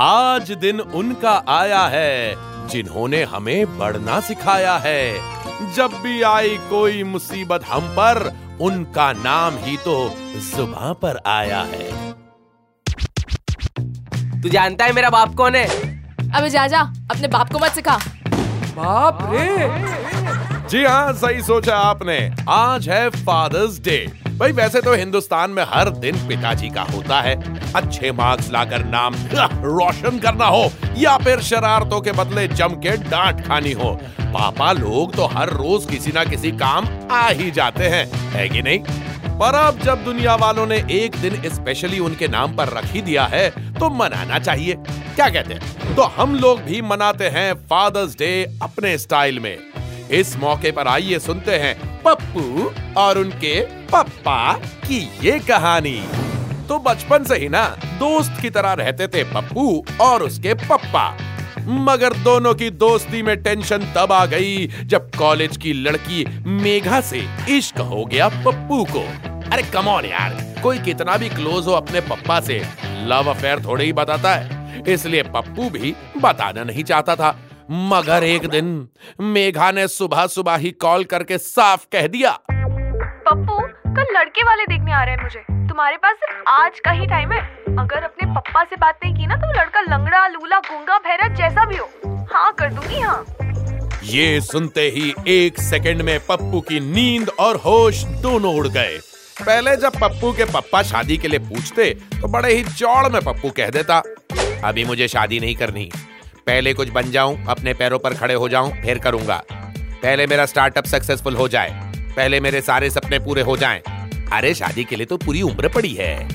आज दिन उनका आया है जिन्होंने हमें बढ़ना सिखाया है। जब भी आई कोई मुसीबत हम पर उनका नाम ही तो जुबां पर आया है। तू जानता है मेरा बाप कौन है? अबे जा जा अपने बाप को मत सिखा। बाप रे! जी हाँ सही सोचा आपने। आज है फादर्स डे भाई, वैसे तो हिंदुस्तान में हर दिन पिताजी का होता है। अच्छे मार्क्स लाकर नाम रोशन करना हो, या फिर शरारतों के बदले जम के डांट खानी हो। पापा, लोग तो हर रोज किसी ना किसी काम आ ही जाते हैं, है कि नहीं? पर अब जब दुनिया वालों ने एक दिन स्पेशली उनके नाम पर रख ही दिया है तो मनाना चाहिए। क्या कहते हैं? तो हम लोग भी मनाते हैं फादर्स डे अपने स्टाइल में। इस मौके पर आइए सुनते हैं पप्पू और उनके पप्पा की ये कहानी। तो बचपन से ही ना, दोस्त की तरह रहते थे पप्पू और उसके पप्पा। मगर दोनों की दोस्ती में टेंशन तब आ गई जब कॉलेज की लड़की मेघा से इश्क हो गया पप्पू को। अरे कमॉन यार, कोई कितना भी क्लोज हो अपने पप्पा से लव अफेयर थोड़े ही बताता है। इसलिए पप्पू भी बताना नहीं चाहता था। मगर एक दिन मेघा ने सुबह सुबह ही कॉल करके साफ़ कह दिया। पप्पू कल लड़के वाले देखने आ रहे हैं मुझे। तुम्हारे पास सिर्फ़ आज का ही टाइम है। अगर अपने पप्पा से बात नहीं की ना तो लड़का लंगड़ा लूला गुंगा बहरा जैसा भी हो। हाँ कर दूँगी हाँ। ये सुनते ही एक सेकंड में पप्पू की नींद और होश दोनों उड़ गए। पहले जब पप्पू के पप्पा शादी के लिए पूछते तो बड़े ही चौड़ में पप्पू कह देता अभी मुझे शादी नहीं करनी। पहले कुछ बन जाऊँ, अपने पैरों पर खड़े हो जाऊँ, फिर करूँगा। पहले मेरा स्टार्टअप सक्सेसफुल हो जाए, पहले मेरे सारे सपने पूरे हो जाएँ। अरे, शादी के लिए तो पूरी उम्र पड़ी है।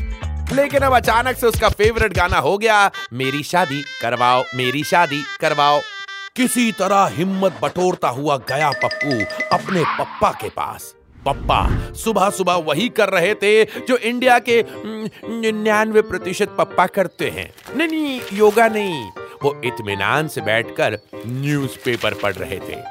लेकिन अब अचानक से उसका फेवरेट गाना हो गया, मेरी शादी करवाओ, मेरी शादी करवाओ। किसी तरह हिम्मत बटोरता हुआ गया पप्पू अपने पप्पा के पास। पप्पा सुबह सुबह वही कर रहे थे जो इंडिया के निन्यानवे प्रतिशत पप्पा करते हैं। नहीं नहीं, योगा नहीं। वो इत्मीनान से बैठकर न्यूज़पेपर पढ़ रहे थे।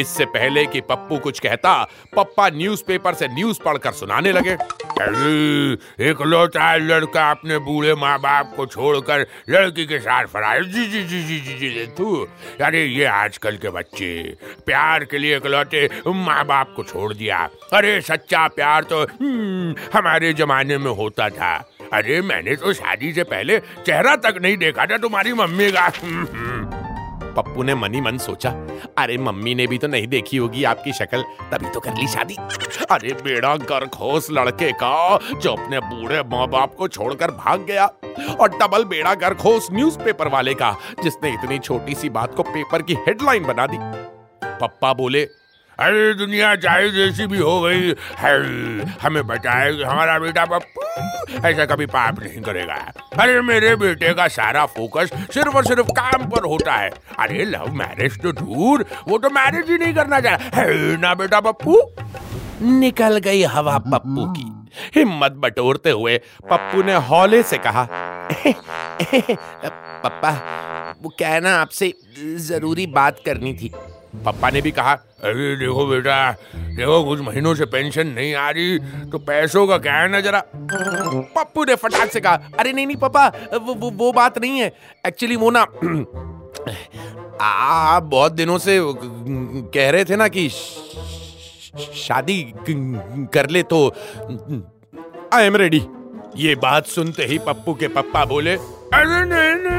इससे पहले कि पप्पू कुछ कहता पप्पा न्यूज़पेपर से न्यूज़ पढ़कर सुनाने लगे। अरे एक लौटा लड़का अपने बूढ़े माँ बाप को छोड़कर लड़की के साथ फरार जी जी जी जी जी जी तू अरे ये आजकल के बच्चे प्यार के लिए इकलौते माँ बाप को छोड़ दिया। अरे सच्चा प्यार तो हम्म, हमारे जमाने में होता था। अरे, मैंने तो शादी से पहले चेहरा तक नहीं देखा था तुम्हारी मम्मी का। पप्पू ने मनी मन सोचा, अरे, मम्मी ने भी तो नहीं देखी होगी आपकी शक्ल, तभी तो कर ली शादी। अरे, बेड़ा गर्खोस लड़के का, जो अपने बूढ़े माँ बाप को छोड़कर भाग गया। और डबल बेड़ा गर्खोस न्यूज़पेपर वाले का, जिसने इतनी छोटी सी बात को पेपर की हेडलाइन बना दी। पप्पा बोले अरे, दुनिया चाहे जैसी भी हो गई है हमें बताए कि हमारा बेटा पप्पू ऐसा कभी पाप नहीं करेगा। अरे, मेरे बेटे का सारा फोकस सिर्फ़ और सिर्फ़ काम पर होता है। अरे लव मैरिज तो दूर, वो तो मैरिज ही नहीं करना चाह, है ना बेटा पप्पू? निकल गई हवा पप्पू की। हिम्मत बटोरते हुए पप्पू ने हौले से कहा, पप्पा, वो क्या ना, आपसे ज़रूरी बात करनी थी। पप्पा ने भी कहा अरे देखो बेटा देखो कुछ महीनों से पेंशन नहीं आ रही तो पैसों का क्या है ना जरा? पप्पू ने फटाक से कहा अरे नहीं नहीं पापा वो वो, वो बात नहीं है। एक्चुअली वो ना आप बहुत दिनों से कह रहे थे ना कि शादी कर ले तो आई एम रेडी ये बात सुनते ही पप्पू के पप्पा बोले अरे नहीं नहीं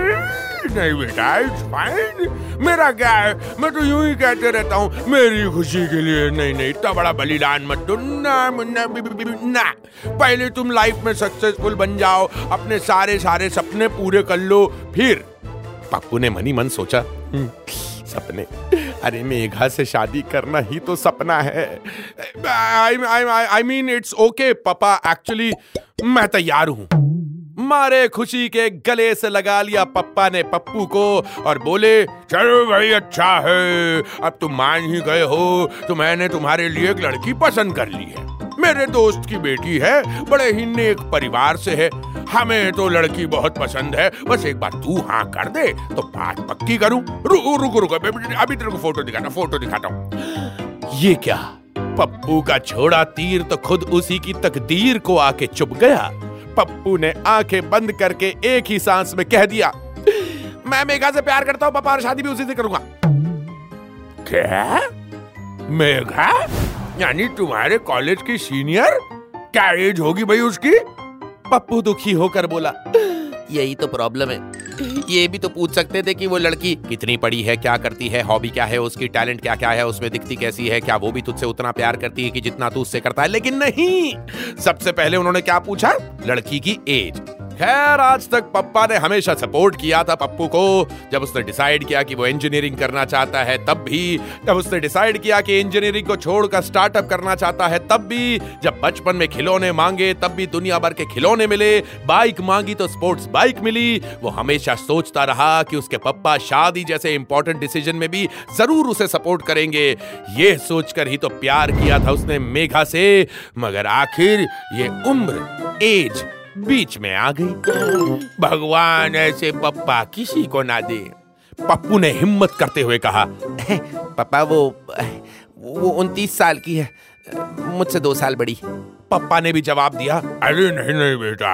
नहीं बेटा इट्स फाइन मेरा क्या है? मैं तो यूँ ही कहते रहता हूँ मेरी खुशी के लिए नहीं नहीं इतना बड़ा बलिदान मत दो। ना ना बि- बि- बि- ना। पहले तुम लाइफ में सक्सेसफुल बन जाओ अपने सारे सारे सपने पूरे कर लो फिर। पप्पू ने मनी मन सोचा "हम्म, सपने। अरे मेघा से शादी करना ही तो सपना है। आई मीन इट्स ओके पापा एक्चुअली मैं तैयार हूँ। मारे खुशी के गले से लगा लिया पप्पा ने पप्पू को और बोले, चलो भाई अच्छा है। अब तुम मान ही गए हो तो मैंने तुम्हारे लिए एक लड़की पसंद कर ली है। मेरे दोस्त की बेटी है, बड़े ही नेक परिवार से है। हमें तो लड़की बहुत पसंद है। बस एक बार तू हाँ कर दे तो बात पक्की करूँ। रुको रुको रुको अभी तेरे को फ़ोटो दिखाता फ़ोटो दिखाता हूँ। ये क्या? पप्पू का छोड़ा तीर तो खुद उसी की तकदीर को आके चुप गया। पप्पू ने आँखें बंद करके एक ही सांस में कह दिया, मैं मेघा से प्यार करता हूँ, पापा और शादी भी उसी से करूँगा। क्या? मेघा? यानी तुम्हारे कॉलेज की सीनियर? क्या एज होगी भाई उसकी? पप्पू दुखी होकर बोला, यही तो प्रॉब्लम है। ये भी तो पूछ सकते थे कि वो लड़की कितनी पड़ी है, क्या करती है, हॉबी क्या है, उसकी टैलेंट क्या क्या है, उसमें दिखती कैसी है, क्या वो भी तुझसे उतना प्यार करती है कि जितना तू उससे करता है। लेकिन नहीं! सबसे पहले उन्होंने क्या पूछा? लड़की की एज। खैर, आज तक पप्पा ने हमेशा सपोर्ट किया था पप्पू को। जब उसने डिसाइड किया कि वो इंजीनियरिंग करना चाहता है, तब भी, जब उसने डिसाइड किया कि इंजीनियरिंग को छोड़कर स्टार्टअप करना चाहता है, तब भी, जब बचपन में खिलौने मांगे, तब भी दुनिया भर के खिलौने मिले बाइक मांगी तो स्पोर्ट्स बाइक मिली। वो हमेशा सोचता रहा कि उसके पप्पा शादी जैसे इंपॉर्टेंट डिसीज़न में भी ज़रूर उसे सपोर्ट करेंगे। ये सोचकर ही तो प्यार किया था उसने मेघा से, मगर आखिर ये उम्र एज बीच में आ गई। भगवान ऐसे पप्पा किसी को ना दे। पप्पू ने हिम्मत करते हुए कहा पापा वो वो उनतीस साल की है। मुझसे दो साल बड़ी। पप्पा ने भी जवाब दिया अरे नहीं नहीं बेटा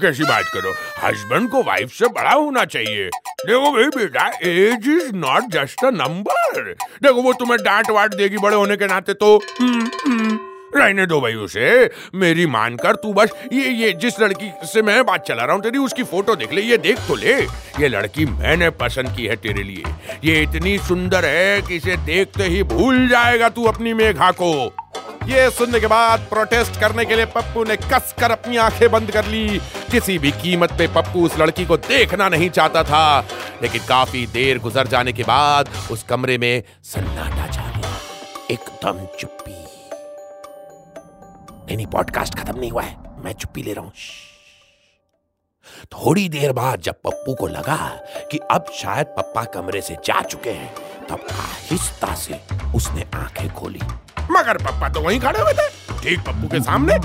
कैसी बात करो? हस्बैंड को वाइफ से बड़ा होना चाहिए। देखो भाई बेटा age is not just a number देखो वो तुम्हें डांट वाट देगी बड़े होने के नाते तो। हम्म, हम्म, रहने दो भाई उसे। मेरी मानकर तू बस ये ये, जिस लड़की से मैं बात चला रहा हूँ तेरी, उसकी फ़ोटो देख ले, ये देख तो ले। ये लड़की मैंने पसंद की है तेरे लिए। ये इतनी सुंदर है कि इसे देखते ही भूल जाएगा तू अपनी मेघा को। ये सुनने के बाद प्रोटेस्ट करने के लिए पप्पू ने कस कर अपनी आँखें बंद कर ली। किसी भी कीमत पे पप्पू उस लड़की को देखना नहीं चाहता था। लेकिन काफ़ी देर गुजर जाने के बाद उस कमरे में सन्नाटा छा गया। एकदम चुप्पी। नहीं पॉडकास्ट खत्म नहीं हुआ है। मैं चुप्पी ले रहा हूँ। थोड़ी देर बाद जब पप्पू को लगा कि अब शायद पप्पा कमरे से जा चुके हैं, तब आहिस्ता से उसने आँखें खोली। मगर पप्पा तो वहीं खड़े हुए थे, ठीक पप्पू के सामने।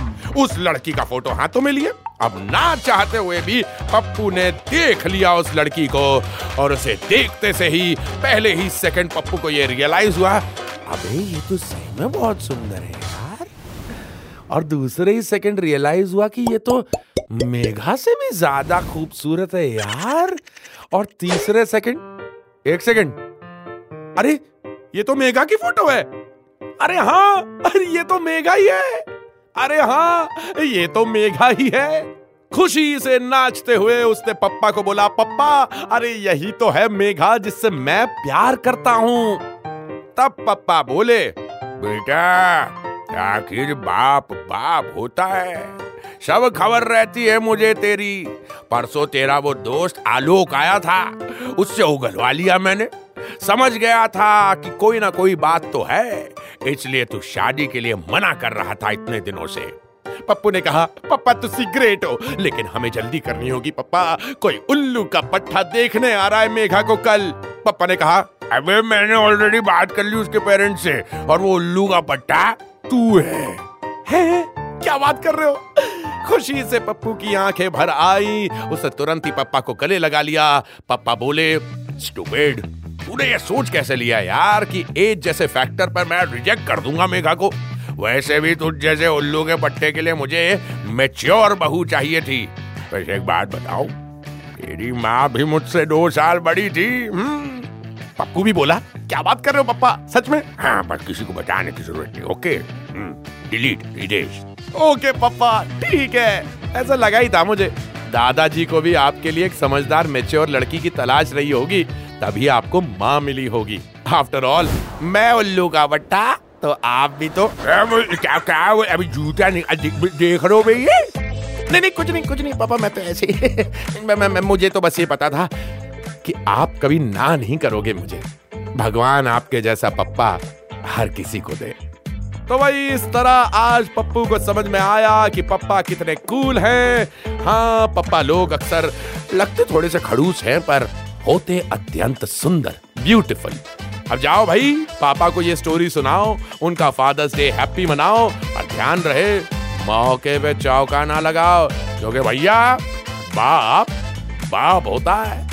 उस लड़की का फ़ोटो हाथों में लिए। अब ना चाहते हुए भी पप्पू ने देख लिया उस लड़की को, और उसे देखते से ही, पहले ही सेकंड पप्पू को ये रियलाइज़ हुआ, अबे, ये तो सही में बहुत सुंदर है। और दूसरे ही सेकंड रियलाइज़ हुआ कि ये तो मेघा से भी ज़्यादा खूबसूरत है यार। और तीसरे सेकंड एक सेकंड अरे, ये तो मेघा की फ़ोटो है। अरे हाँ अरे ये तो मेघा ही है। अरे हाँ ये तो मेघा ही है। खुशी से नाचते हुए उसने पप्पा को बोला, पप्पा, अरे यही तो है मेघा जिससे मैं प्यार करता हूँ। तब पप्पा बोले, बेटा आखिर बाप बाप होता है। सब खबर रहती है मुझे तेरी। परसों तेरा वो दोस्त आलोक आया था। उससे उगलवा लिया मैंने। समझ गया था कि कोई ना कोई बात तो है। इसलिए तू शादी के लिए मना कर रहा था इतने दिनों से। पप्पू ने कहा, पप्पा तुसी ग्रेट हो। लेकिन हमें जल्दी करनी होगी, पप्पा। कोई उल्लू का पट्टा देखने आ रहा है मेघा को कल। पप्पा ने कहा, अबे, मैंने ऑलरेडी बात कर ली उसके पेरेंट्स से। और वो उल्लू का पट्टा तू है, है? क्या बात कर रहे हो? खुशी से पप्पू की आँखें भर आई। उसने तुरंत ही पप्पा को गले लगा लिया। पप्पा बोले स्टूपिड तूने ये सोच कैसे लिया यार कि एज जैसे फैक्टर पर मैं रिजेक्ट कर दूँगा मेघा को? वैसे भी तुझ जैसे उल्लू के पट्टे के लिए मुझे मेच्योर बहू चाहिए थी। वैसे एक बात बताओ तेरी माँ भी मुझसे दो साल बड़ी थी हम्म। पप्पू भी बोला क्या बात कर रहे हो पप्पा? सच में? हाँ पर किसी को बताने की ज़रूरत नहीं ओके? डिलीट विदेश ओके पप्पा ठीक है। ऐसा लगा ही था मुझे। दादाजी को भी आपके लिए एक समझदार मेच्योर लड़की की तलाश रही होगी तभी आपको माँ मिली होगी। आफ्टर ऑल मैं उल्लू का बट्टा तो आप भी तो। क्या क्या अभी जूता नहीं देख रहे हो भैया? नहीं नहीं कुछ नहीं कुछ नहीं पापा मैं तो ऐसे मैं, मैं, मैं मुझे तो बस ये पता था कि आप कभी ना नहीं करोगे मुझे। भगवान आपके जैसा पप्पा हर किसी को दे। तो भाई इस तरह आज पप्पू को समझ में आया कि पप्पा कितने कूल हैं। हाँ पप्पा लोग अक्सर लगते थोड़े से खड़ूस हैं, पर होते अत्यंत सुंदर ब्यूटीफुल अब जाओ भाई, पापा को ये स्टोरी सुनाओ, उनका फादर्स डे हैप्पी मनाओ, और ध्यान रहे, मौके पे चौका ना लगाओ। क्योंकि भैया, बाप बाप होता है।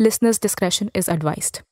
Listeners' discretion is advised.